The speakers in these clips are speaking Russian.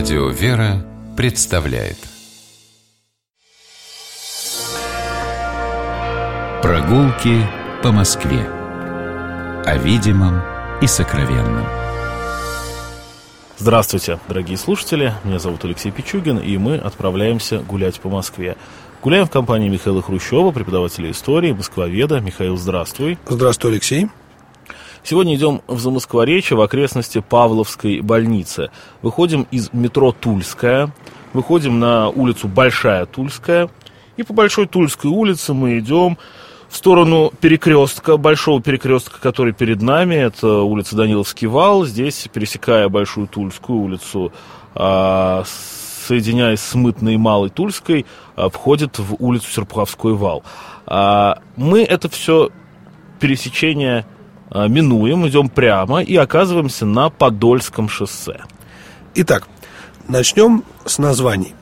Радио «Вера» представляет Прогулки по Москве О видимом и сокровенном Здравствуйте, дорогие слушатели. Меня зовут Алексей Пичугин, и мы отправляемся гулять по Москве. Гуляем в компании Михаила Хрущева, преподавателя истории, москвоведа. Михаил, здравствуй. Здравствуй, Алексей. Сегодня идем в Замоскворечье, в окрестности Павловской больницы. Выходим из метро Тульская, выходим на улицу Большая Тульская, и по Большой Тульской улице мы идем в сторону перекрестка, большого перекрестка, который перед нами, это улица Даниловский вал. Здесь, пересекая Большую Тульскую улицу, а, соединяясь с Мытной и Малой Тульской, а, входит в улицу Серпуховской вал. А, мы это все пересечение минуем, идем прямо и оказываемся на Подольском шоссе. Итак, начнем с названий.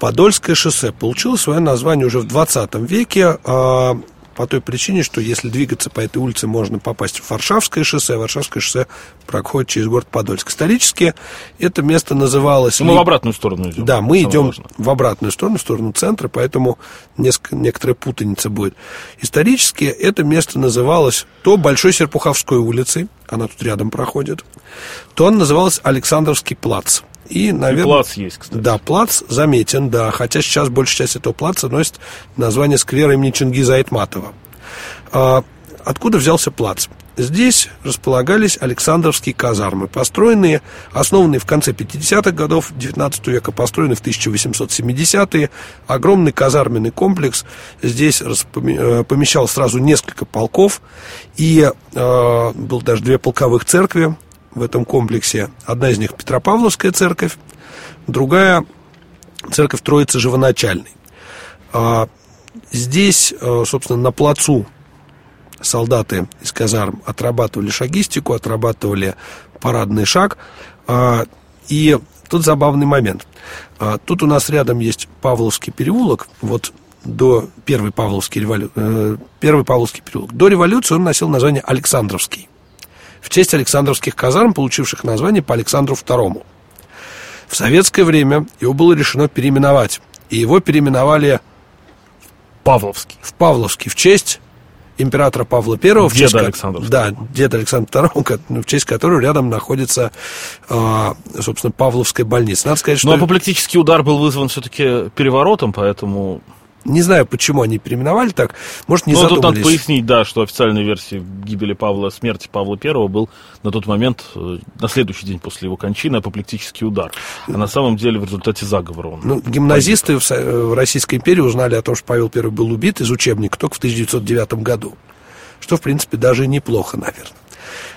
Подольское шоссе получило свое название уже в 20 веке а, по той причине, что если двигаться по этой улице, можно попасть в Варшавское шоссе. Варшавское шоссе проходит через город Подольск. Исторически это место называлось... Мы ли... в обратную сторону идем. Да, мы идем важное. в обратную сторону, в сторону центра, поэтому несколько, некоторая путаница будет. Исторически это место называлось то Большой Серпуховской улицей, она тут рядом проходит, то он называлось Александровский плац. И, наверное... И плац есть, кстати. Да, плац заметен, да. Хотя сейчас большая часть этого плаца носит название сквера имени Чингиза Айтматова. А, откуда взялся плац? Здесь располагались Александровские казармы, построенные, основанные в конце 50-х годов 19 века, построенные в 1870-е. Огромный казарменный комплекс. Здесь э, помещал сразу несколько полков. И э, было даже две полковых церкви в этом комплексе. Одна из них Петропавловская церковь, другая церковь Троицы Живоначальной. А, здесь, а, собственно, на плацу солдаты из казарм отрабатывали шагистику, отрабатывали парадный шаг. А, и тут забавный момент. Тут у нас рядом есть Павловский переулок. Вот до первый Павловский, револю... Э, первый Павловский переулок. До революции он носил название Александровский в честь Александровских казарм, получивших название по Александру II. В советское время его было решено переименовать, и его переименовали Павловский. в Павловский в честь императора Павла I. В честь, Александра. Да, деда Александра II, ну, в честь которого рядом находится, а, собственно, Павловская больница. Надо сказать, что... Но апоплектический удар был вызван все-таки переворотом, поэтому не знаю, почему они переименовали так. Может, не ну, задумались. тут надо пояснить, да, что официальная версия гибели Павла, смерти Павла I был на тот момент, э, на следующий день после его кончины, апоплектический удар. А на самом деле в результате заговора он Ну, гимназисты в, в Российской империи узнали о том, что Павел I был убит из учебника только в 1909 году. Что, в принципе, даже неплохо, наверное.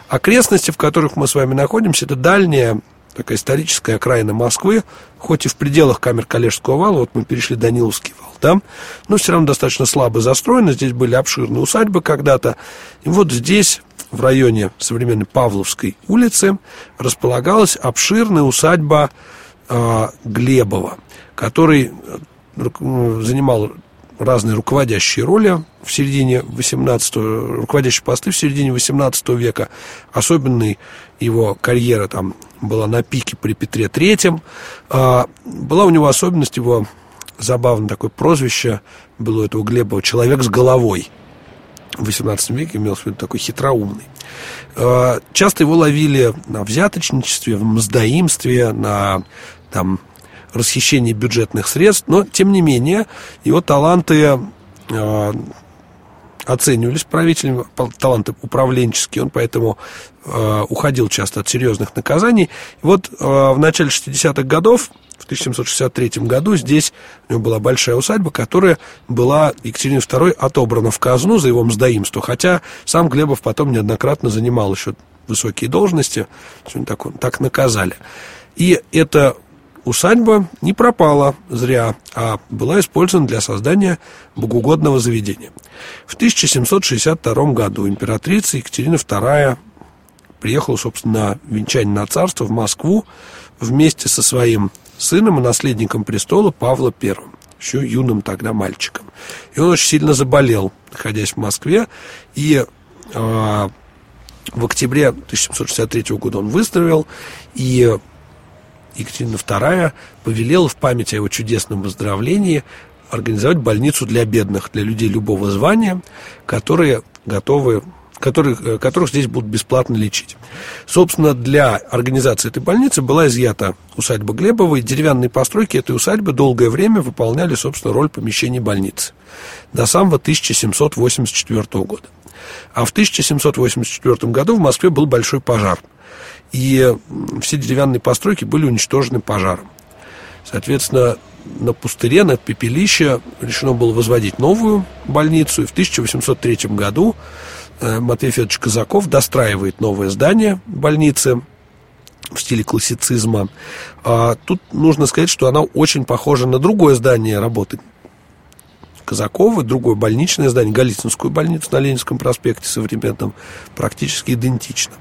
Окрестности, в которых мы с вами находимся, это дальняя такая историческая окраина Москвы, хоть и в пределах камер Калежского вала, вот мы перешли Даниловский вал, да, но все равно достаточно слабо застроено, здесь были обширные усадьбы когда-то, и вот здесь, в районе современной Павловской улицы, располагалась обширная усадьба э, Глебова, который занимал разные руководящие роли в середине 18 руководящие посты в середине 18 века. Особенный его карьера там была на пике при Петре Третьем. А, была у него особенность его забавное такое прозвище было у этого Глебова «человек с головой». В 18 веке имел в виду такой хитроумный. А, часто его ловили на взяточничестве, в мздоимстве, на там, расхищении бюджетных средств, но, тем не менее, его таланты э, оценивались правителями, таланты управленческие, он поэтому э, уходил часто от серьезных наказаний. И вот э, в начале 60-х годов, в 1763 году, здесь у него была большая усадьба, которая была Екатерине II отобрана в казну за его мздоимство, хотя сам Глебов потом неоднократно занимал еще высокие должности, так, так наказали. И это усадьба не пропала зря, а была использована для создания богоугодного заведения. В 1762 году императрица Екатерина II приехала, собственно, на венчание на царство в Москву вместе со своим сыном и наследником престола Павла I, еще юным тогда мальчиком. И он очень сильно заболел, находясь в Москве, и э, в октябре 1763 года он выздоровел, и Екатерина II повелела в память о его чудесном выздоровлении организовать больницу для бедных, для людей любого звания, которые готовы которых, э, которых здесь будут бесплатно лечить. Собственно, для организации этой больницы была изъята усадьба Глебовой. Деревянные постройки этой усадьбы долгое время выполняли, собственно, роль помещений больницы. До самого 1784 года. А в 1784 году в Москве был большой пожар. И все деревянные постройки были уничтожены пожаром. Соответственно, на пустыре, на пепелище решено было возводить новую больницу. И в 1803 году э, Матвей Федорович Казаков достраивает новое здание больницы в стиле классицизма. А тут нужно сказать, что она очень похожа на другое здание работы Казакова, другое больничное здание, Голицынскую больницу на Ленинском проспекте современном, практически идентично.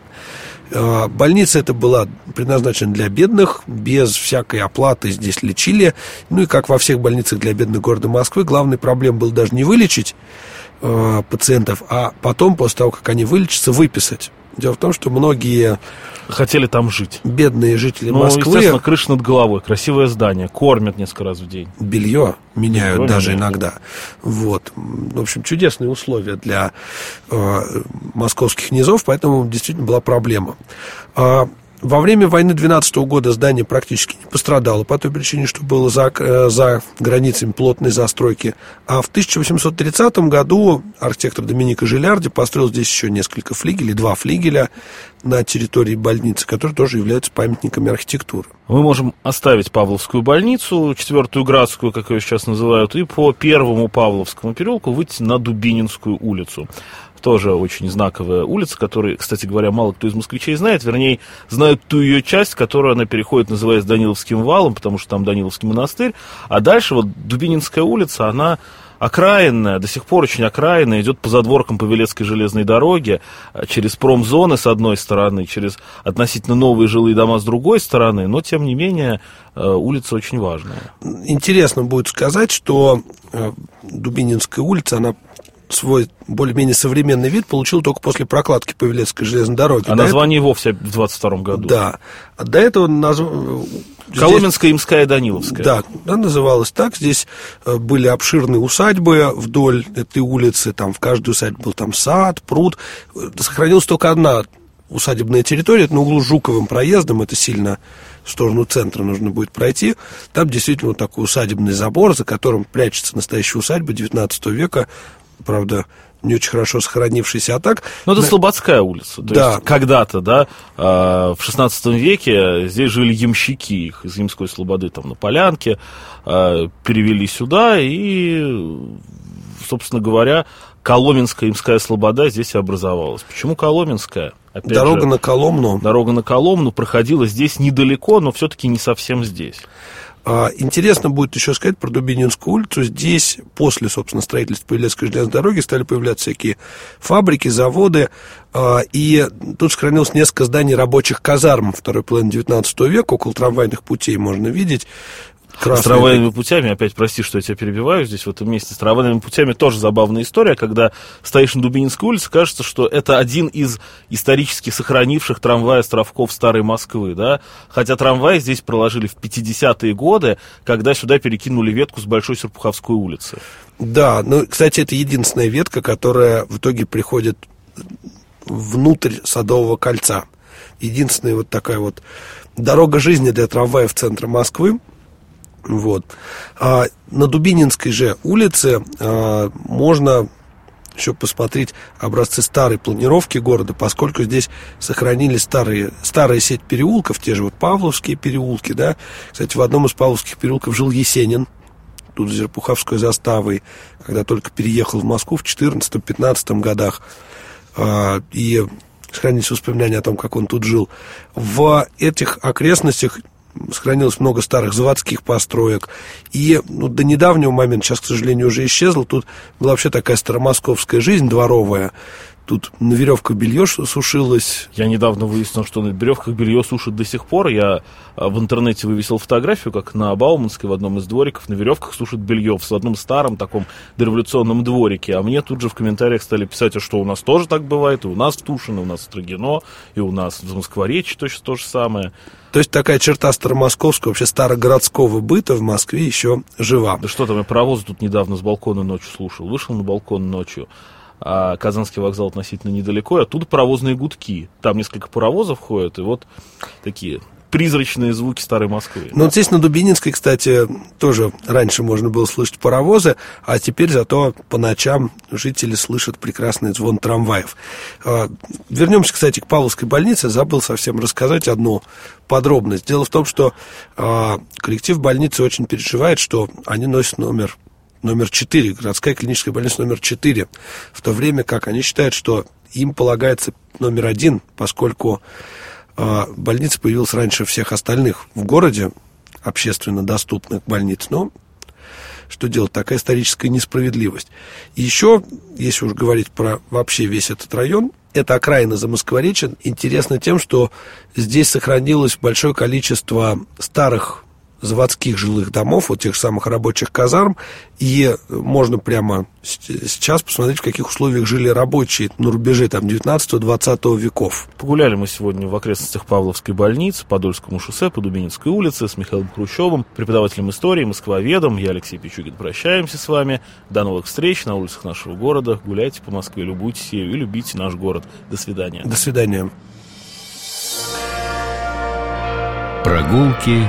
А, больница эта была предназначена для бедных, без всякой оплаты здесь лечили. Ну и как во всех больницах для бедных города Москвы, главной проблемой было даже не вылечить э, пациентов, а потом, после того, как они вылечатся, выписать. Дело в том, что многие хотели там жить. Бедные жители ну, Москвы. естественно, крыша над головой, красивое здание, кормят несколько раз в день. Белье меняют Белье даже меняют. иногда. Вот. В общем, чудесные условия для э, московских низов, поэтому действительно была проблема. А, во время войны 12 года здание практически не пострадало по той причине, что было за, э, за границами плотной застройки. А в 1830 году архитектор Доминика Жилярди построил здесь еще несколько флигелей, два флигеля на территории больницы, которые тоже являются памятниками архитектуры. Мы можем оставить Павловскую больницу, четвертую Градскую, как ее сейчас называют, и по первому Павловскому переулку выйти на Дубининскую улицу тоже очень знаковая улица, которую, кстати говоря, мало кто из москвичей знает, вернее, знают ту ее часть, которую она переходит, называется Даниловским валом, потому что там Даниловский монастырь, а дальше вот Дубининская улица, она окраинная, до сих пор очень окраинная, идет по задворкам Павелецкой железной дороги, а, через промзоны с одной стороны, через относительно новые жилые дома с другой стороны, но, тем не менее, э, улица очень важная. Интересно будет сказать, что э, Дубининская улица, она свой более-менее современный вид получил только после прокладки Павелецкой железной дороги. А до название этого... вовсе в 22 году. Да. А до этого назв... Коломенская, Здесь... Имская, Даниловская. Да, да, называлось так. Здесь э, были обширные усадьбы вдоль этой улицы. Там в каждой усадьбе был там сад, пруд. Сохранилась только одна усадебная территория, это на углу Жуковым проездом, это сильно в сторону центра нужно будет пройти. Там действительно вот такой усадебный забор, за которым прячется настоящая усадьба 19 века, правда, не очень хорошо сохранившийся, а так... Ну, это на... Слободская улица. То да. когда-то, да, а, в 16 веке здесь жили ямщики, их из Ямской Слободы там на Полянке, а, перевели сюда, и, собственно говоря, Коломенская Имская Слобода здесь и образовалась. Почему Коломенская? Опять дорога же, на Коломну. Дорога на Коломну проходила здесь недалеко, но все-таки не совсем здесь. А, интересно будет еще сказать про Дубининскую улицу. Здесь, после, собственно, строительства Павелецкой железной дороги, стали появляться всякие фабрики, заводы. А, и тут сохранилось несколько зданий рабочих казарм второй половины 19 века. Около трамвайных путей можно видеть. Красный. С трамвайными путями, опять прости, что я тебя перебиваю здесь в этом месте, с трамвайными путями тоже забавная история, когда стоишь на Дубининской улице, кажется, что это один из исторически сохранивших трамвай островков Старой Москвы, да, хотя трамвай здесь проложили в 50-е годы, когда сюда перекинули ветку с Большой Серпуховской улицы. Да, ну, кстати, это единственная ветка, которая в итоге приходит внутрь Садового кольца. Единственная вот такая вот дорога жизни для трамвая в центре Москвы, вот. А на Дубининской же улице а, можно еще посмотреть образцы старой планировки города, поскольку здесь сохранились старые, старая сеть переулков, те же вот Павловские переулки, да. Кстати, в одном из Павловских переулков жил Есенин, тут за Зерпуховской заставой, когда только переехал в Москву в 14-15 годах. А, и сохранились воспоминания о том, как он тут жил. В этих окрестностях сохранилось много старых заводских построек. И ну, до недавнего момента, сейчас, к сожалению, уже исчезло, тут была вообще такая старомосковская жизнь дворовая. Тут на веревках белье сушилось. Я недавно выяснил, что на веревках белье сушат до сих пор. Я а, в интернете вывесил фотографию, как на Бауманской в одном из двориков на веревках сушат белье в одном старом таком дореволюционном дворике. А мне тут же в комментариях стали писать, а что у нас тоже так бывает, и у нас в Тушино, и у нас в Строгино, и у нас в Москворечье точно то же самое. То есть такая черта старомосковского, вообще старогородского быта в Москве еще жива. Да что там, я паровозы тут недавно с балкона ночью слушал. Вышел на балкон ночью, а Казанский вокзал относительно недалеко, и оттуда паровозные гудки. Там несколько паровозов ходят, и вот такие призрачные звуки старой Москвы. Ну, вот здесь на Дубининской, кстати, тоже раньше можно было слышать паровозы, а теперь зато по ночам жители слышат прекрасный звон трамваев. А, вернемся, кстати, к Павловской больнице. Забыл совсем рассказать одну подробность. Дело в том, что а, коллектив больницы очень переживает, что они носят номер номер 4, городская клиническая больница номер 4, в то время как они считают, что им полагается номер один, поскольку а больница появилась раньше всех остальных в городе, общественно доступных больниц. Но что делать, такая историческая несправедливость. Еще, если уж говорить про вообще весь этот район, это окраина Замоскворечен, интересно тем, что здесь сохранилось большое количество старых заводских жилых домов, вот тех самых рабочих казарм, и можно прямо сейчас посмотреть, в каких условиях жили рабочие на рубеже там 19-20 веков. Погуляли мы сегодня в окрестностях Павловской больницы, Подольскому шоссе, по Дубининской улице с Михаилом Хрущевым, преподавателем истории, москвоведом. Я Алексей Пичугин. Прощаемся с вами. До новых встреч на улицах нашего города. Гуляйте по Москве, любуйтесь ею и любите наш город. До свидания. До свидания. Прогулки